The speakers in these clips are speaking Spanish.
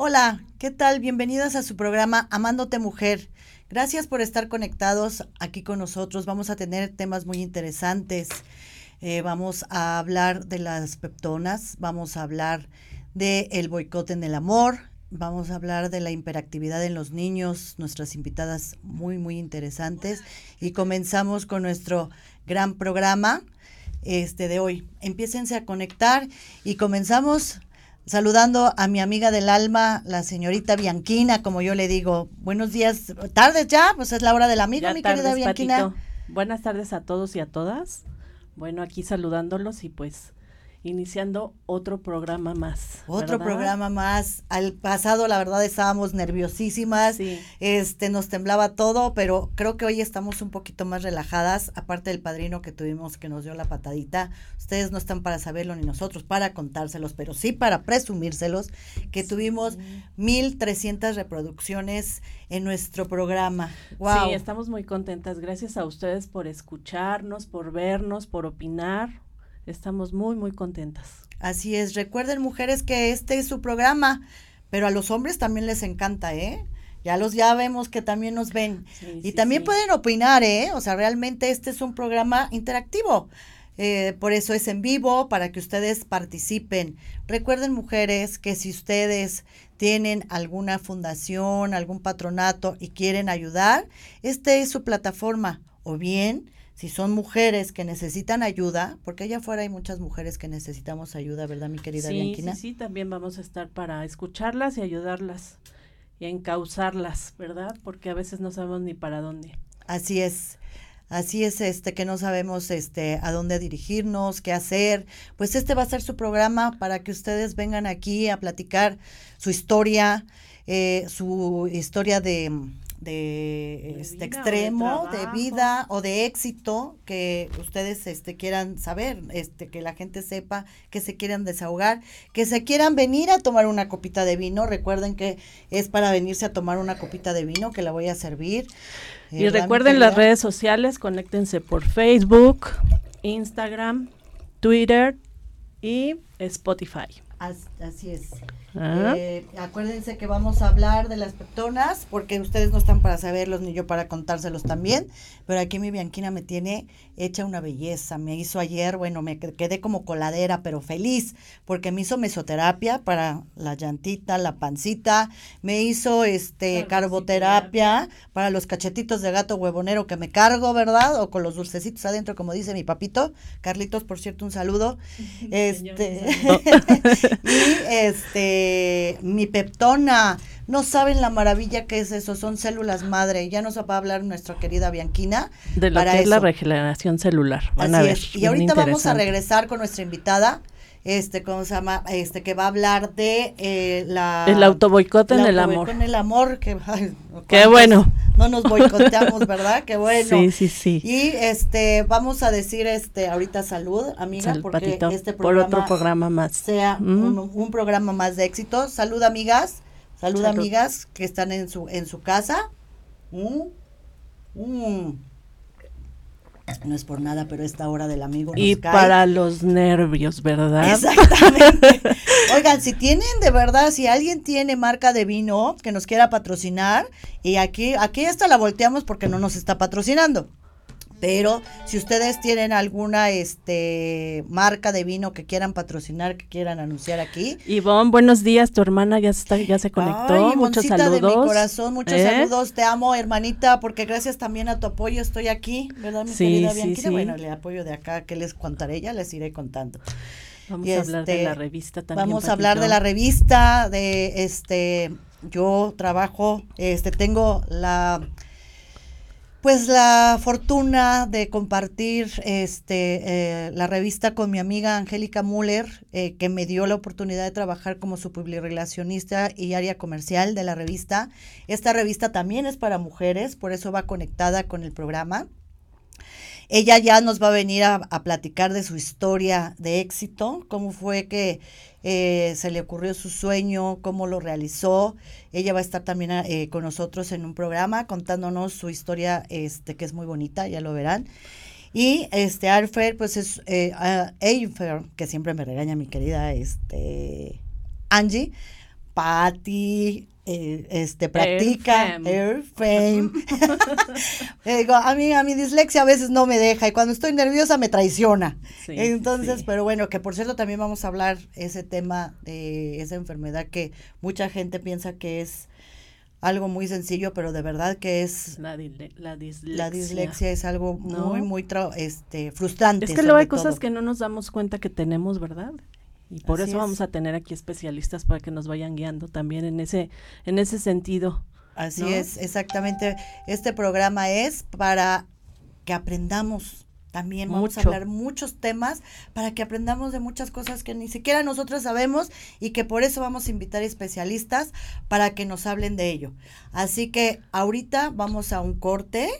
Hola, ¿qué tal? Bienvenidas a su programa Amándote Mujer. Gracias por estar conectados aquí con nosotros. Vamos a tener temas muy interesantes. Eh, vamos a hablar de las peptonas, vamos a hablar del el boicot en el amor, vamos a hablar de la hiperactividad en los niños, nuestras invitadas muy, muy interesantes. Y comenzamos con nuestro gran programa este de hoy. Empiécense a conectar y comenzamos saludando a mi amiga del alma, la señorita Bianquina, como yo le digo. Buenos días, tardes ya, pues es la hora del amigo, mi querida Bianquina. Buenas tardes a todos y a todas. Bueno, aquí saludándolos y pues iniciando otro programa más. Otro programa más. Al pasado, la verdad, estábamos nerviosísimas, este, nos temblaba todo, pero creo que hoy estamos un poquito más relajadas, aparte del padrino que tuvimos que nos dio la patadita. Ustedes no están para saberlo ni nosotros para contárselos, pero sí para presumírselos, que tuvimos 1300 reproducciones en nuestro programa. Wow. Sí, estamos muy contentas. Gracias a ustedes por escucharnos, por vernos, por opinar Estamos muy, muy contentas. Así es. Recuerden, mujeres, que este es su programa, pero a los hombres también les encanta, ¿eh? Ya los ya vemos que también nos ven. y también pueden opinar, ¿eh? O sea, realmente este es un programa interactivo. Eh, por eso es en vivo, para que ustedes participen. Recuerden, mujeres, que si ustedes tienen alguna fundación, algún patronato y quieren ayudar, esta es su plataforma. O bien, si son mujeres que necesitan ayuda, porque allá afuera hay muchas mujeres que necesitamos ayuda, ¿verdad, mi querida sí, Bianquina? Sí, sí, también vamos a estar para escucharlas y ayudarlas y encauzarlas, ¿verdad? Porque a veces no sabemos ni para dónde. Así es. Así es, este, que no sabemos este, a dónde dirigirnos, qué hacer. Pues este va a ser su programa para que ustedes vengan aquí a platicar su historia, eh, su historia de, de, este extremo, de, vida o de éxito que ustedes este quieran saber, este que la gente sepa que se quieran desahogar, que se quieran venir a tomar una copita de vino, recuerden que es para venirse a tomar una copita de vino que la voy a servir. Y recuerden las redes sociales, conéctense por Facebook, Instagram, Twitter y Spotify. Así es. Eh, acuérdense que vamos a hablar de las peptonas, porque ustedes no están para saberlos ni yo para contárselos también, pero aquí mi Bianquina me tiene hecha una belleza. Me hizo ayer, bueno, me quedé como coladera, pero feliz, porque me hizo mesoterapia para la llantita, la pancita, me hizo este carboterapia para los cachetitos de gato huevonero que me cargo, ¿verdad? O con los dulcecitos adentro, como dice mi papito. Carlitos, por cierto, un saludo. este y este mi peptona. No saben la maravilla que es eso, son células madre. Ya nos va a hablar nuestra querida Bianquina. De lo que es la regeneración celular. Van a ver, Y ahorita vamos a regresar con nuestra invitada este, ¿cómo se llama? Este, que va a hablar de eh, la... El autoboicot en el amor. En el amor, que... Qué bueno. No nos boicoteamos, ¿verdad? Qué bueno. Sí, sí, sí. Y este, vamos a decir, este, ahorita salud, amiga, porque este programa... Por otro programa más. Sea mm. un, programa más de éxito. Salud, amigas. Salud, amigas que están en su, en su casa. Mm. Mm. No es por nada, pero esta hora del amigo nos Y para los nervios, ¿verdad? Exactamente. Oigan, si tienen de verdad, si alguien tiene marca de vino que nos quiera patrocinar, y aquí, aquí esta la volteamos porque no nos está patrocinando. Pero si ustedes tienen alguna este marca de vino que quieran patrocinar, que quieran anunciar aquí. Ivonne, buenos días, tu hermana ya está, ya se conectó. muchos saludos. de mi corazón, muchos ¿Eh? saludos, te amo, hermanita, porque gracias también a tu apoyo estoy aquí, ¿verdad, mi querida sí, Bueno, le apoyo de acá, que les contaré, ya les iré contando. Vamos a hablar de este, la revista también. Vamos a hablar de la revista, de este, yo trabajo, este, tengo la pues la fortuna de compartir este eh, la revista con mi amiga Angélica Müller, eh, que me dio la oportunidad de trabajar como su publirelacionista y área comercial de la revista. Esta revista también es para mujeres, por eso va conectada con el programa. Ella ya nos va a venir a, platicar de su historia de éxito, cómo fue que eh, se le ocurrió su sueño, cómo lo realizó. Ella va a estar también eh, con nosotros en un programa contándonos su historia, este, que es muy bonita, ya lo verán. Y este Alfer, pues es eh, que siempre me regaña mi querida este, Angie, Patty, eh, este, practica Airframe. Digo, a mí, a mi dislexia a veces no me deja y cuando estoy nerviosa me traiciona. Entonces, pero bueno, que por cierto también vamos a hablar ese tema de esa enfermedad que mucha gente piensa que es algo muy sencillo, pero de verdad que es la, dislexia. La dislexia es algo muy, muy este, frustrante. Es que luego hay cosas que no nos damos cuenta que tenemos, ¿verdad? Y por eso vamos a tener aquí especialistas para que nos vayan guiando también en ese, en ese sentido. Así es, exactamente. Este programa es para que aprendamos también. Vamos a hablar muchos temas para que aprendamos de muchas cosas que ni siquiera nosotros sabemos y que por eso vamos a invitar especialistas para que nos hablen de ello. Así que ahorita vamos a un corte.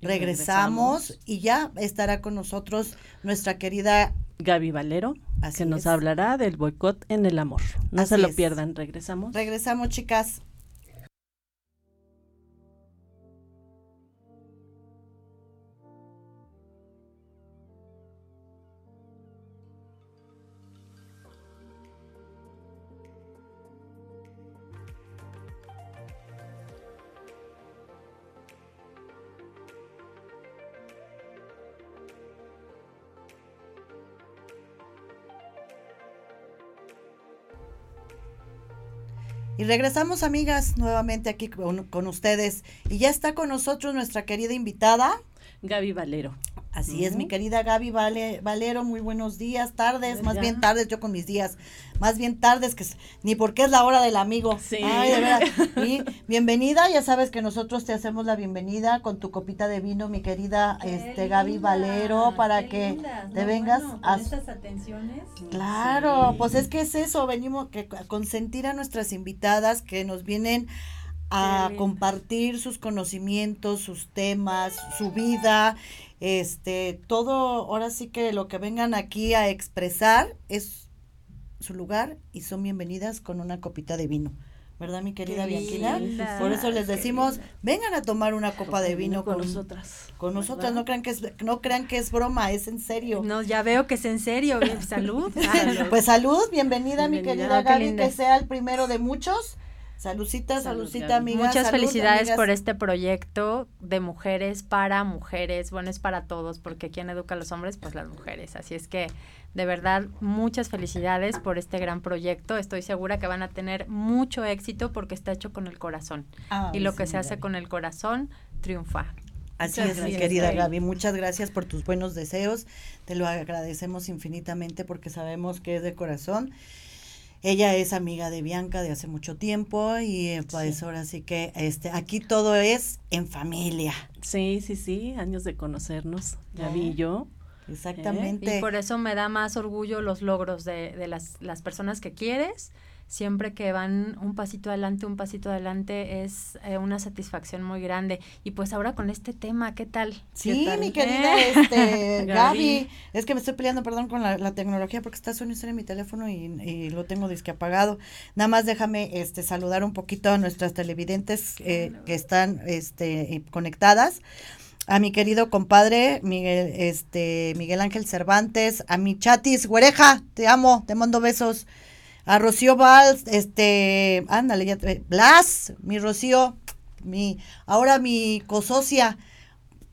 regresamos, y ya estará con nosotros nuestra querida Gaby Valero que nos hablará del boicot en el amor. No se lo pierdan, regresamos. Regresamos, chicas. Y regresamos, amigas, nuevamente aquí con, ustedes. Y ya está con nosotros nuestra querida invitada. Gaby Valero. Así es, mi querida Gaby vale, Valero, muy buenos días, tardes, más bien tardes, yo con mis días, más bien tardes, que ni porque es la hora del amigo. Sí. Ay, de verdad. Y bienvenida, ya sabes que nosotros te hacemos la bienvenida con tu copita de vino, mi querida este Gaby Valero, para que te vengas a... estas atenciones. Claro, pues es que es eso, venimos que, a consentir a nuestras invitadas que nos vienen a compartir sus conocimientos, sus temas, su vida, este, todo, ahora sí que lo que vengan aquí a expresar es su lugar y son bienvenidas con una copita de vino. ¿Verdad, mi querida Bianquina? Por eso les decimos, vengan a tomar una copa de vino con, nosotras. Con nosotras, no crean que es no crean que es broma, es en serio. No, ya veo que es en serio. Salud. pues salud, bienvenida, mi querida Gaby, que sea el primero de muchos. Saludcita, saludcita, amiga. Muchas felicidades por este proyecto de mujeres para mujeres. Bueno, es para todos, porque quien educa a los hombres, pues las mujeres. Así es que, de verdad, muchas felicidades por este gran proyecto. Estoy segura que van a tener mucho éxito porque está hecho con el corazón. y lo que se hace con el corazón triunfa. Así es, mi querida Gaby. Muchas gracias por tus buenos deseos. Te lo agradecemos infinitamente porque sabemos que es de corazón. Ella es amiga de Bianca de hace mucho tiempo y eh, pues ahora sí que este aquí todo es en familia. Sí, sí, sí, años de conocernos, ya vi ah, yo. Exactamente. Y por eso me da más orgullo los logros de, de las, las personas que quieres siempre que van un pasito adelante, un pasito adelante, es eh, una satisfacción muy grande. Y pues ahora con este tema, ¿qué tal? Sí, mi querida este, Gaby. Es que me estoy peleando, perdón, con la, tecnología porque está sonido en mi teléfono y, lo tengo disque apagado. Nada más déjame este, saludar un poquito a nuestras televidentes eh, que están este, conectadas a mi querido compadre Miguel, este, Miguel Ángel Cervantes, a mi chatis, güereja, te amo, te mando besos a Rocío Valls, este, ándale, ya, Blas, mi Rocío, mi, ahora mi cosocia,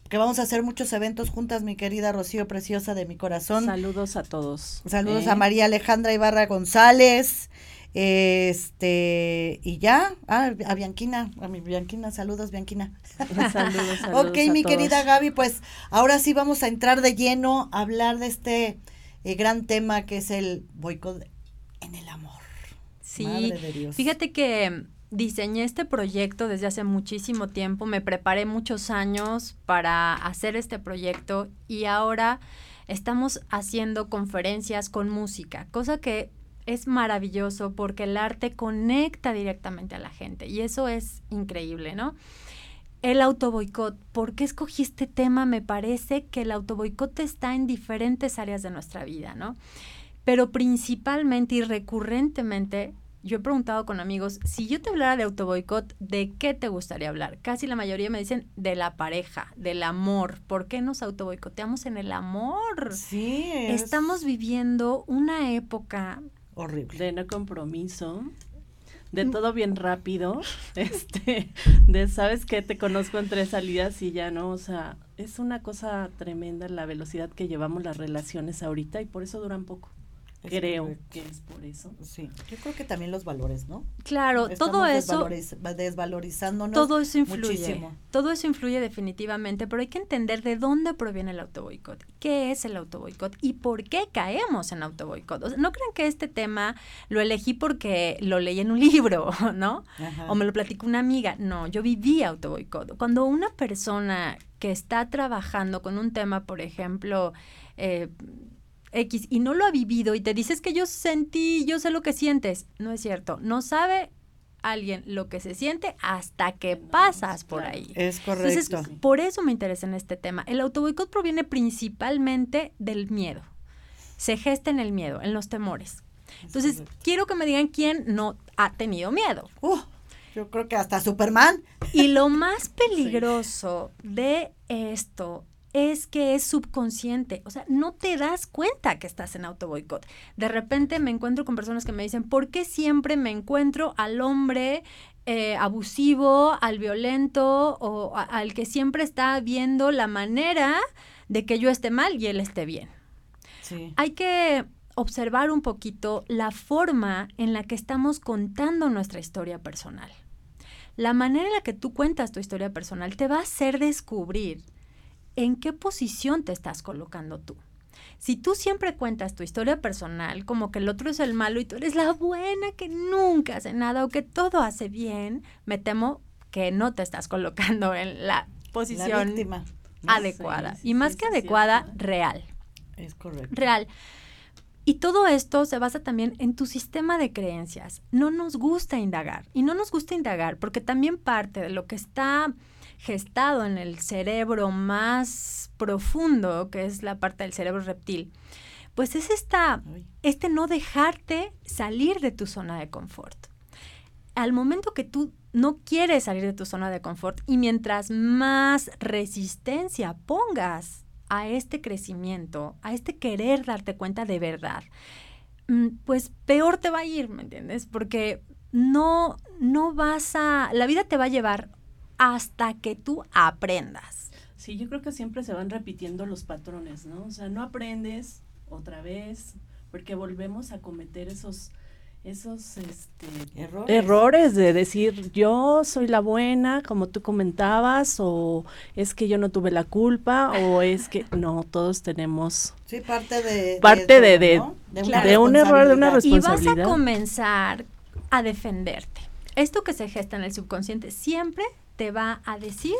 que vamos a hacer muchos eventos juntas, mi querida Rocío Preciosa de mi corazón. Saludos a todos. Saludos a ¿eh? María Alejandra Ibarra González, este, y ya, ah, a Bianquina, a mi Bianquina, saludos Bianquina. saludos, saludos Ok, mi querida Gaby, pues ahora sí vamos a entrar de lleno a hablar de este eh, gran tema que es el boicot en el amor. Sí, fíjate que diseñé este proyecto desde hace muchísimo tiempo, me preparé muchos años para hacer este proyecto y ahora estamos haciendo conferencias con música, cosa que es maravilloso porque el arte conecta directamente a la gente y eso es increíble, ¿no? El autoboicot, ¿por qué escogí este tema? Me parece que el autoboicot está en diferentes áreas de nuestra vida, ¿no? Pero principalmente y recurrentemente, yo he preguntado con amigos, si yo te hablara de autoboicot, ¿de qué te gustaría hablar? Casi la mayoría me dicen de la pareja, del amor. ¿Por qué nos autoboicoteamos en el amor? Sí. Estamos viviendo una época horrible. De no compromiso. de mm. todo bien rápido, este, de sabes que te conozco en tres salidas y ya no, o sea, es una cosa tremenda la velocidad que llevamos las relaciones ahorita y por eso duran poco. Creo que es por eso. Sí, yo creo que también los valores, ¿no? Claro, todo eso. desvalorizándonos. Todo eso influye. Todo eso influye definitivamente, pero hay que entender de dónde proviene el autoboicot, qué es el autoboicot y por qué caemos en autoboicot. O no crean que este tema lo elegí porque lo leí en un libro, ¿no? O me lo platicó una amiga. No, yo viví autoboicot. Cuando una persona que está trabajando con un tema, por ejemplo, eh, X y no lo ha vivido y te dices que yo sentí, yo sé lo que sientes, no es cierto. No sabe alguien lo que se siente hasta que pasas por ahí. Es correcto. Entonces, por eso me interesa en este tema. El autoboicot proviene principalmente del miedo. Se gesta en el miedo, en los temores. Entonces, quiero que me digan quién no ha tenido miedo. Uh, yo creo que hasta Superman. Y lo más peligroso de esto es que es subconsciente, o sea, no te das cuenta que estás en auto boicot. De repente me encuentro con personas que me dicen, ¿por qué siempre me encuentro al hombre eh, abusivo, al violento o al que siempre está viendo la manera de que yo esté mal y él esté bien? Hay que observar un poquito la forma en la que estamos contando nuestra historia personal. La manera en la que tú cuentas tu historia personal te va a hacer descubrir en qué posición te estás colocando tú. Si tú siempre cuentas tu historia personal como que el otro es el malo y tú eres la buena que nunca hace nada o que todo hace bien, me temo que no te estás colocando en la posición adecuada. y más que adecuada, real. Es correcto. Real. Y todo esto se basa también en tu sistema de creencias. No nos gusta indagar. Y no nos gusta indagar porque también parte de lo que está gestado en el cerebro más profundo, que es la parte del cerebro reptil, pues es esta, este no dejarte salir de tu zona de confort. Al momento que tú no quieres salir de tu zona de confort y mientras más resistencia pongas a este crecimiento, a este querer darte cuenta de verdad, mm, pues peor te va a ir, ¿me entiendes? Porque no, no vas a, la vida te va a llevar hasta que tú aprendas. Sí, yo creo que siempre se van repitiendo los patrones, ¿no? O sea, no aprendes otra vez, porque volvemos a cometer esos esos este, errores. errores. de decir yo soy la buena como tú comentabas o es que yo no tuve la culpa o es que no todos tenemos sí parte de parte de, de, de, un error de una responsabilidad y vas a comenzar a defenderte esto que se gesta en el subconsciente siempre te va a decir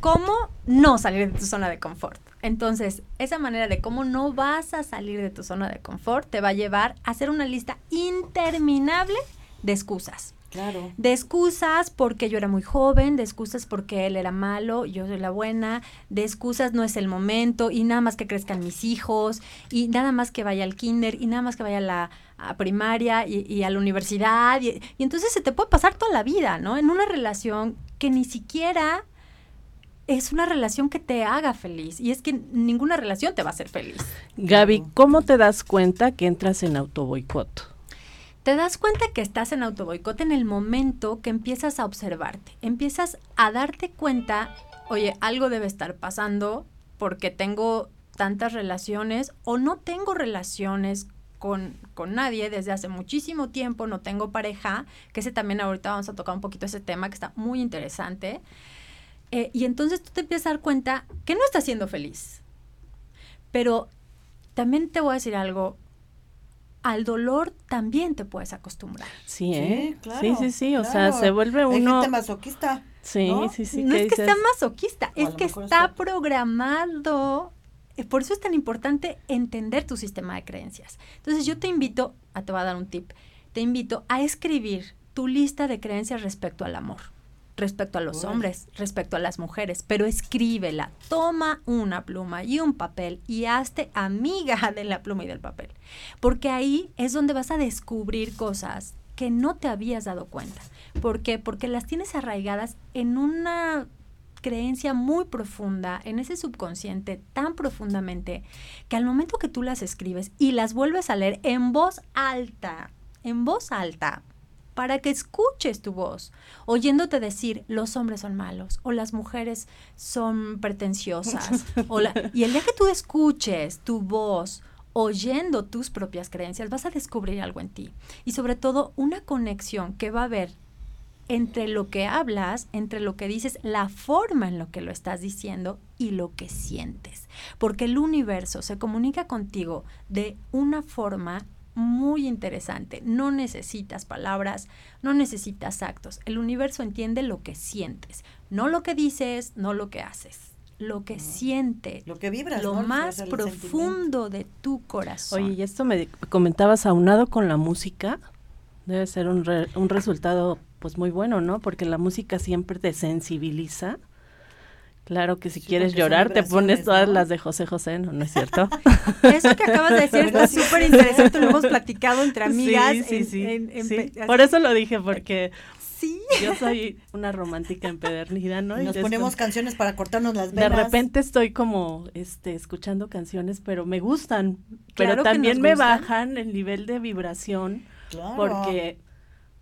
cómo no salir de tu zona de confort. Entonces, esa manera de cómo no vas a salir de tu zona de confort te va a llevar a hacer una lista interminable de excusas. Claro. De excusas porque yo era muy joven, de excusas porque él era malo, yo soy la buena, de excusas no es el momento y nada más que crezcan mis hijos y nada más que vaya al kinder y nada más que vaya a la primaria y, a la universidad y, y entonces se te puede pasar toda la vida, ¿no? En una relación que ni siquiera es una relación que te haga feliz. Y es que ninguna relación te va a hacer feliz. Gaby, ¿cómo te das cuenta que entras en autoboicot? Te das cuenta que estás en autoboicot en el momento que empiezas a observarte. Empiezas a darte cuenta, oye, algo debe estar pasando porque tengo tantas relaciones o no tengo relaciones con, nadie desde hace muchísimo tiempo, no tengo pareja, que ese también ahorita vamos a tocar un poquito ese tema que está muy interesante. Eh, y entonces tú te empiezas a dar cuenta que no estás siendo feliz. Pero también te voy a decir algo, al dolor también te puedes acostumbrar. Sí, ¿eh? Sí, sí, sí, o sea, se vuelve uno... Hay masoquista. Sí, sí, sí. No es que sea masoquista, es que está programado eh, por eso es tan importante entender tu sistema de creencias. Entonces yo te invito, a, te voy a dar un tip, te invito a escribir tu lista de creencias respecto al amor, respecto a los hombres, respecto a las mujeres, pero escríbela, toma una pluma y un papel y hazte amiga de la pluma y del papel, porque ahí es donde vas a descubrir cosas que no te habías dado cuenta. ¿Por qué? Porque las tienes arraigadas en una creencia muy profunda en ese subconsciente tan profundamente que al momento que tú las escribes y las vuelves a leer en voz alta, en voz alta, para que escuches tu voz, oyéndote decir los hombres son malos o las mujeres son pretenciosas. o y el día que tú escuches tu voz, oyendo tus propias creencias, vas a descubrir algo en ti. Y sobre todo una conexión que va a haber entre lo que hablas, entre lo que dices, la forma en lo que lo estás diciendo y lo que sientes. Porque el universo se comunica contigo de una forma muy interesante. No necesitas palabras, no necesitas actos. El universo entiende lo que sientes, no lo que dices, no lo que haces. Lo que siente, lo que vibras, lo más profundo de tu corazón. Oye, y esto me comentabas aunado con la música, debe ser un, un resultado pues muy bueno, ¿no? Porque la música siempre te sensibiliza. Claro que si quieres llorar te pones todas las de José José, ¿no? ¿No es cierto? Eso que acabas de decir está súper interesante, lo hemos platicado entre amigas. Sí, sí, sí. Por eso lo dije, porque sí. yo soy una romántica empedernida, ¿no? Y nos ponemos canciones para cortarnos las venas. De repente estoy como este escuchando canciones, pero me gustan, pero también me bajan el nivel de vibración claro. porque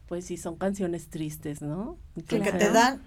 pues sí, son canciones tristes, ¿no? Que te dan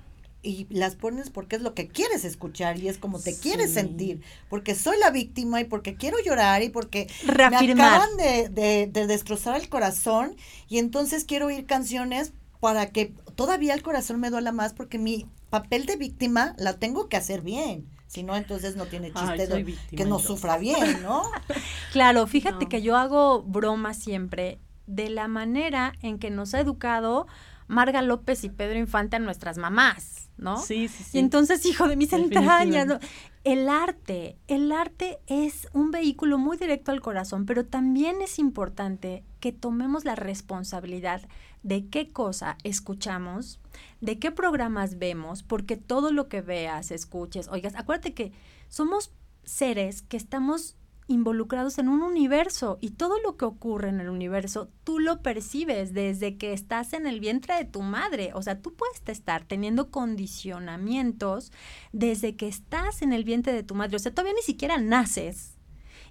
y las pones porque es lo que quieres escuchar y es como te quieres sentir, porque soy la víctima y porque quiero llorar y porque me acaban de, de, destrozar el corazón y entonces quiero oír canciones para que todavía el corazón me duela más porque mi papel de víctima la tengo que hacer bien. Si no, entonces no tiene chiste que no sufra bien, ¿no? claro, fíjate que yo hago broma siempre de la manera en que nos ha educado Marga López y Pedro Infante a nuestras mamás, ¿no? Sí, sí, sí. Y entonces, hijo de mis entrañas, ¿no? el arte, el arte es un vehículo muy directo al corazón, pero también es importante que tomemos la responsabilidad de qué cosa escuchamos, de qué programas vemos, porque todo lo que veas, escuches, oigas, acuérdate que somos seres que estamos involucrados en un universo y todo lo que ocurre en el universo tú lo percibes desde que estás en el vientre de tu madre. O sea, tú puedes estar teniendo condicionamientos desde que estás en el vientre de tu madre. O sea, todavía ni siquiera naces.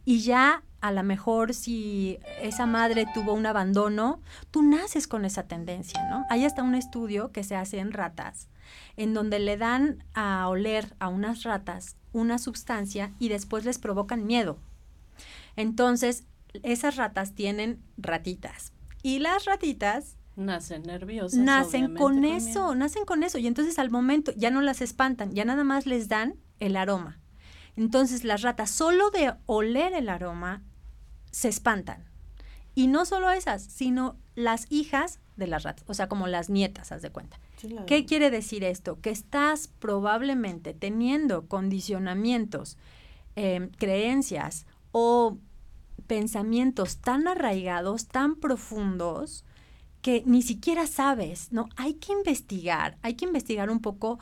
Y ya a lo mejor si esa madre tuvo un abandono, tú naces con esa tendencia, ¿no? Hay hasta un estudio que se hace en ratas, en donde le dan a oler a unas ratas una sustancia y después les provocan miedo. Entonces, esas ratas tienen ratitas. Y las ratitas Nacen nerviosas. Nacen con eso, nacen con eso. Y entonces al momento ya no las espantan, ya nada más les dan el aroma. Entonces las ratas, solo de oler el aroma, se espantan. Y no solo esas, sino las hijas de las ratas, o sea, como las nietas, haz de cuenta. ¿Qué quiere decir esto? Que estás probablemente teniendo condicionamientos, eh, creencias o pensamientos tan arraigados, tan profundos, que ni siquiera sabes, ¿no? Hay que investigar, hay que investigar un poco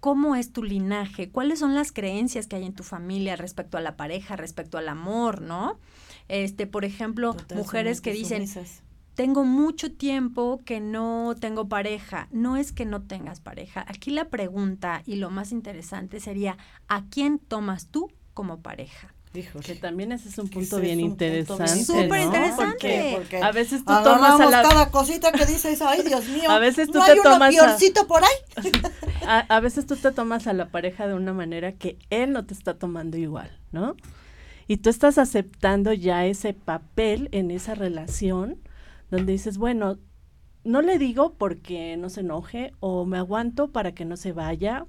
cómo es tu linaje, cuáles son las creencias que hay en tu familia respecto a la pareja, respecto al amor, ¿no? Este, por ejemplo, mujeres que dicen, tengo mucho tiempo que no tengo pareja. No es que no tengas pareja. Aquí la pregunta y lo más interesante sería, ¿a quién tomas tú como pareja? Que también ese es un punto bien interesante. Súper interesante. Porque, a veces tú tomas a la... cada cosita que dices, ay Dios mío. A veces tú ¿no te hay tomas uno por ahí. a, veces tú te tomas a la pareja de una manera que él no te está tomando igual, ¿no? Y tú estás aceptando ya ese papel en esa relación donde dices, bueno, no le digo porque no se enoje o me aguanto para que no se vaya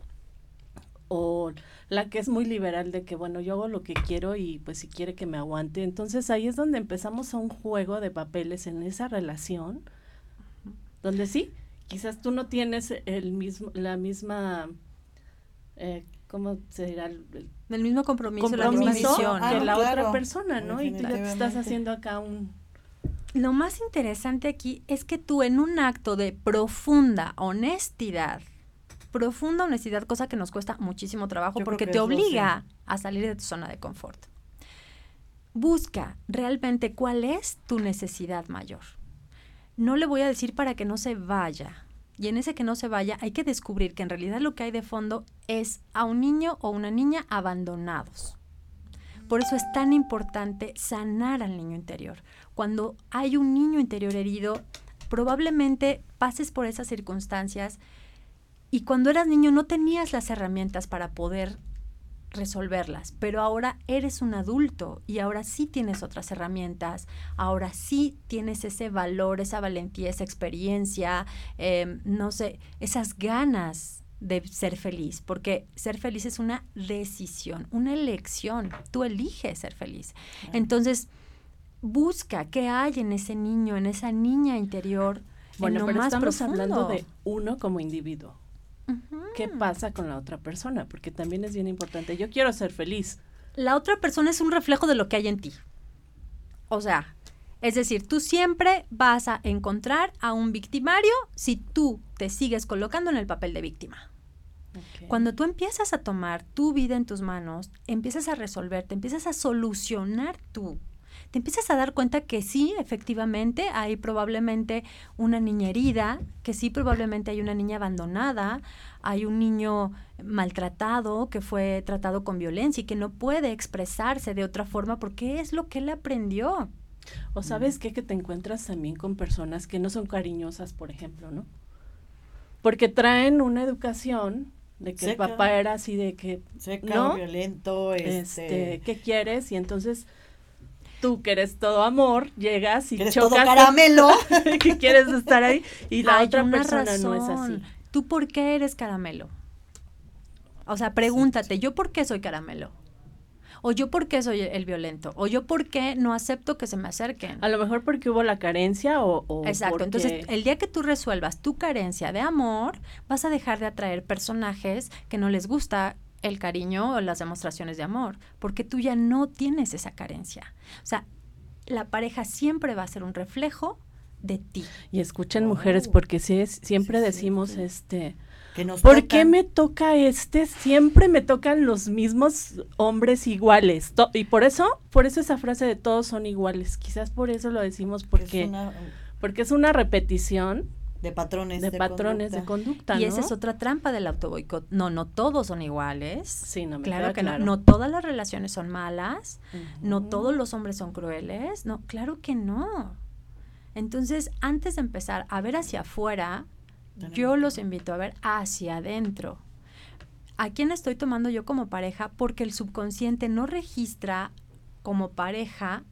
o la que es muy liberal de que, bueno, yo hago lo que quiero y pues si quiere que me aguante. Entonces ahí es donde empezamos a un juego de papeles en esa relación, donde sí, quizás tú no tienes el mismo, la misma, eh, ¿cómo se dirá? El, mismo compromiso, la misma visión que la otra persona, ¿no? Y tú ya te estás haciendo acá un... Lo más interesante aquí es que tú en un acto de profunda honestidad, profunda honestidad, cosa que nos cuesta muchísimo trabajo porque te obliga a salir de tu zona de confort. Busca realmente cuál es tu necesidad mayor. No le voy a decir para que no se vaya. Y en ese que no se vaya hay que descubrir que en realidad lo que hay de fondo es a un niño o una niña abandonados. Por eso es tan importante sanar al niño interior. Cuando hay un niño interior herido, probablemente pases por esas circunstancias y cuando eras niño no tenías las herramientas para poder resolverlas, pero ahora eres un adulto y ahora sí tienes otras herramientas, ahora sí tienes ese valor, esa valentía, esa experiencia, em, no sé, esas ganas de ser feliz, porque ser feliz es una decisión, una elección, tú eliges ser feliz. Entonces, busca qué hay en ese niño, en esa niña interior. Bueno, pero estamos hablando de uno como individuo. ¿Qué pasa con la otra persona? Porque también es bien importante. Yo quiero ser feliz. La otra persona es un reflejo de lo que hay en ti. O sea, es decir, tú siempre vas a encontrar a un victimario si tú te sigues colocando en el papel de víctima. Cuando tú empiezas a tomar tu vida en tus manos, empiezas a resolver, te empiezas a solucionar tú te empiezas a dar cuenta que sí, efectivamente, hay probablemente una niña herida, que sí, probablemente hay una niña abandonada, hay un niño maltratado que fue tratado con violencia y que no puede expresarse de otra forma porque es lo que él aprendió. O sabes qué, que te encuentras también con personas que no son cariñosas, por ejemplo, ¿no? Porque traen una educación de que el papá era así de que ¿no? violento, este... este, ¿qué quieres? Y entonces tú que eres todo amor, llegas y eres todo caramelo, que quieres estar ahí y la otra persona no es así. ¿Tú por qué eres caramelo? O sea, pregúntate, ¿yo por qué soy caramelo? O yo por qué soy el violento, o yo por qué no acepto que se me acerquen. A lo mejor porque hubo la carencia o... o Exacto, entonces el día que tú resuelvas tu carencia de amor, vas a dejar de atraer personajes que no les gusta el cariño o las demostraciones de amor, porque tú ya no tienes esa carencia. O sea, la pareja siempre va a ser un reflejo de ti. Y escuchen mujeres, porque si es, siempre decimos este... Que ¿Por qué me toca este? Siempre me tocan los mismos hombres iguales. y por eso, por eso esa frase de todos son iguales. Quizás por eso lo decimos porque, porque es una repetición de patrones de, patrones de conducta. y esa es otra trampa del autoboicot. No no todos son iguales. Sí no me claro que no. no todas las relaciones son malas. No todos los hombres son crueles. No claro que no. Entonces antes de empezar a ver hacia afuera yo los invito a ver hacia adentro. A quién estoy tomando yo como pareja porque el subconsciente no registra como pareja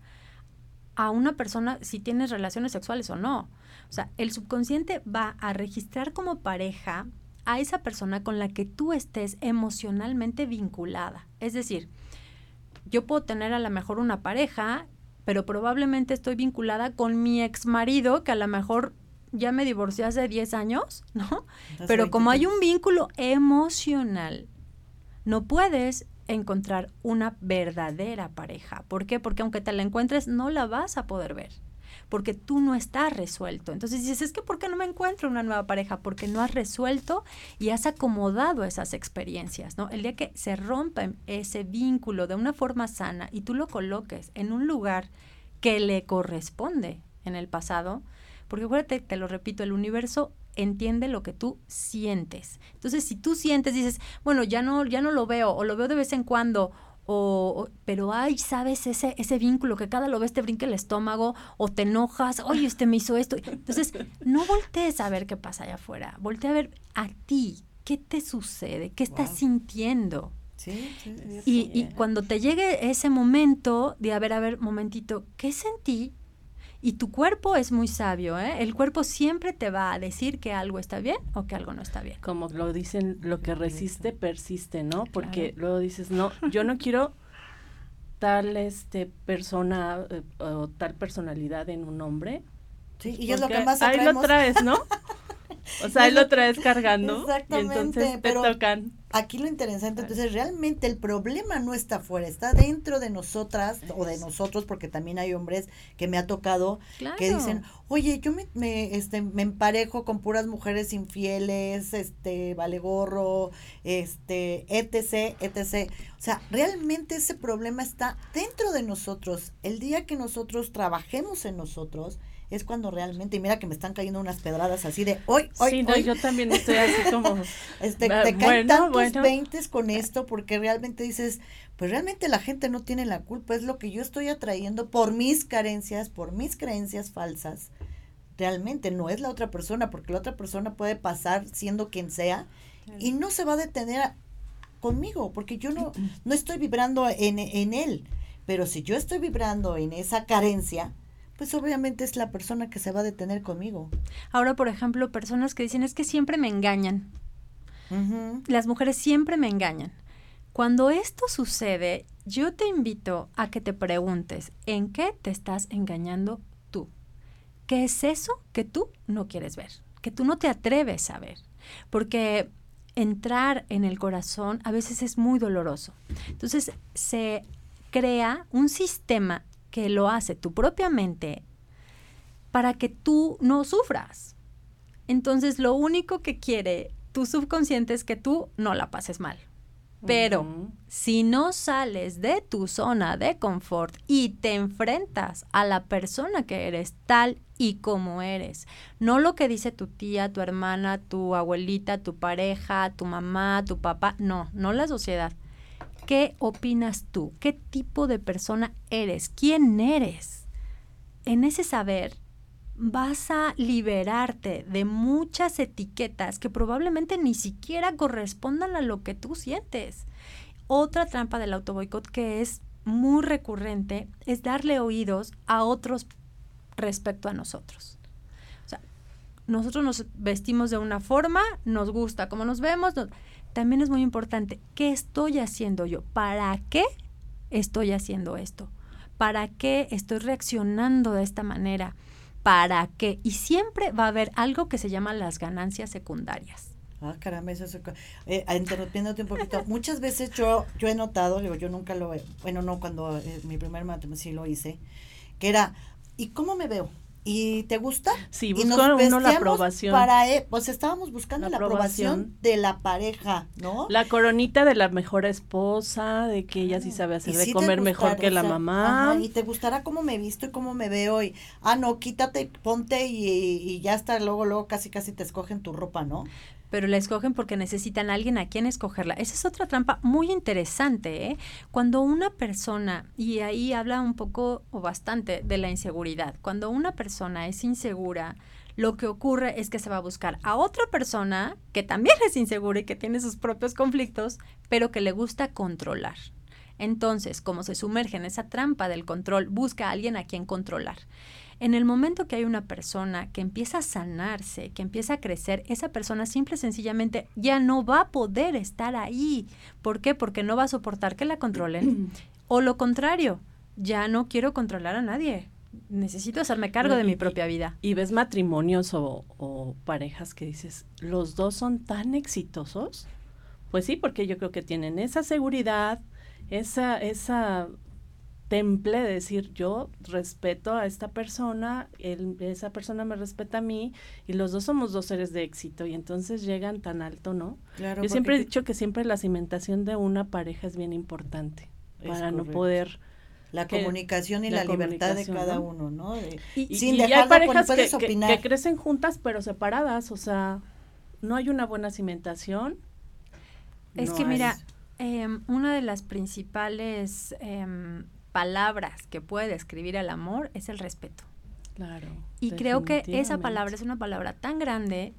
a una persona si tienes relaciones sexuales o no o sea, el subconsciente va a registrar como pareja a esa persona con la que tú estés emocionalmente vinculada. Es decir, yo puedo tener a lo mejor una pareja, pero probablemente estoy vinculada con mi ex marido, que a lo mejor ya me divorcié hace 10 años, ¿no? pero como hay un vínculo emocional, no puedes encontrar una verdadera pareja. ¿Por qué? Porque aunque te la encuentres, no la vas a poder ver porque tú no estás resuelto. Entonces dices, es que ¿por qué no me encuentro una nueva pareja? Porque no has resuelto y has acomodado esas experiencias, ¿no? El día que se rompa ese vínculo de una forma sana y tú lo coloques en un lugar que le corresponde en el pasado, porque acuérdate, te lo repito, el universo entiende lo que tú sientes. Entonces, si tú sientes, dices, bueno, ya no, ya no lo veo, o lo veo de vez en cuando, o, pero ay, sabes, ese, ese vínculo que cada lo ves te brinca el estómago o te enojas, oye, este me hizo esto. Entonces, no voltees a ver qué pasa allá afuera, voltea a ver a ti, qué te sucede, qué estás sintiendo. Sí, sí, y, y cuando te llegue ese momento de, a ver, a ver, momentito, ¿qué sentí? Y tu cuerpo es muy sabio, ¿eh? El cuerpo siempre te va a decir que algo está bien o que algo no está bien. Como lo dicen, lo que resiste persiste, ¿no? Porque luego dices, no, yo no quiero tal este persona eh, o tal personalidad en un hombre. Sí, y es lo que más Ahí lo traes, ¿no? O sea, ahí lo traes cargando. Exactamente. Y entonces te tocan. Aquí lo interesante, entonces realmente el problema no está afuera, está dentro de nosotras o de nosotros, porque también hay hombres que me ha tocado que dicen, oye, yo me, me, este, me emparejo con puras mujeres infieles, este, vale gorro, este, etc, etc. O sea, realmente ese problema está dentro de nosotros. El día que nosotros trabajemos en nosotros, es cuando realmente, y mira que me están cayendo unas pedradas así de hoy, hoy, sí, no, yo también estoy así como. este, te caen tantos veintes con esto porque realmente dices, pues realmente la gente no tiene la culpa, es lo que yo estoy atrayendo por mis carencias, por mis creencias falsas realmente, no es la otra persona, porque la otra persona puede pasar siendo quien sea y no se va a detener conmigo, porque yo no, no estoy vibrando en, en él. Pero si yo estoy vibrando en esa carencia, pues obviamente es la persona que se va a detener conmigo. Ahora, por ejemplo, personas que dicen es que siempre me engañan. Las mujeres siempre me engañan. Cuando esto sucede, yo te invito a que te preguntes, ¿en qué te estás engañando tú? ¿Qué es eso que tú no quieres ver? Que tú no te atreves a ver. Porque entrar en el corazón a veces es muy doloroso. Entonces se crea un sistema que lo hace tu propia mente para que tú no sufras. Entonces lo único que quiere tu subconsciente es que tú no la pases mal. Pero si no sales de tu zona de confort y te enfrentas a la persona que eres tal y como eres, no lo que dice tu tía, tu hermana, tu abuelita, tu pareja, tu mamá, tu papá, no, no la sociedad. ¿Qué opinas tú? ¿Qué tipo de persona eres? ¿Quién eres? En ese saber vas a liberarte de muchas etiquetas que probablemente ni siquiera correspondan a lo que tú sientes. Otra trampa del autoboicot que es muy recurrente es darle oídos a otros respecto a nosotros. O sea, nosotros nos vestimos de una forma, nos gusta cómo nos vemos. También es muy importante, ¿qué estoy haciendo yo? ¿Para qué estoy haciendo esto? ¿Para qué estoy reaccionando de esta manera? para qué. Y siempre va a haber algo que se llama las ganancias secundarias. Ah, caramba, eso es... Eh, interrumpiéndote un poquito. Muchas veces yo, yo he notado, digo, yo nunca lo... Bueno, no, cuando eh, mi primer matrimonio sí lo hice, que era, ¿y cómo me veo? ¿Y te gusta? Sí, buscó uno la aprobación. Para, e, pues estábamos buscando la, aprobación. de la pareja, ¿no? La coronita de la mejor esposa, de que ella sí sabe hacer de comer mejor que la mamá. y te gustará cómo me visto y cómo me veo y, ah, no, quítate, ponte y, y ya está, luego, luego casi, casi te escogen tu ropa, ¿no? Pero la escogen porque necesitan a alguien a quien escogerla. Esa es otra trampa muy interesante, ¿eh? Cuando una persona, y ahí habla un poco o bastante de la inseguridad, cuando una persona es insegura, lo que ocurre es que se va a buscar a otra persona que también es insegura y que tiene sus propios conflictos, pero que le gusta controlar. Entonces, como se sumerge en esa trampa del control, busca a alguien a quien controlar. En el momento que hay una persona que empieza a sanarse, que empieza a crecer, esa persona simple y sencillamente ya no va a poder estar ahí. ¿Por qué? Porque no va a soportar que la controlen. o lo contrario, ya no quiero controlar a nadie. Necesito hacerme cargo de mi propia vida. Y ves matrimonios o, o parejas que dices, los dos son tan exitosos. Pues sí, porque yo creo que tienen esa seguridad, esa, esa temple de decir yo respeto a esta persona, esa persona me respeta a mí y los dos somos dos seres de éxito y entonces llegan tan alto, ¿no? Claro, yo siempre he dicho que siempre la cimentación de una pareja es bien importante para no poder la comunicación y la, libertad de cada uno, ¿no? y, sin dejar hay parejas que, crecen juntas pero separadas, o sea, no hay una buena cimentación. Es que mira, em, una de las principales em, palabras que puede describir el amor es el respeto. Claro. Y creo que esa palabra es una palabra tan grande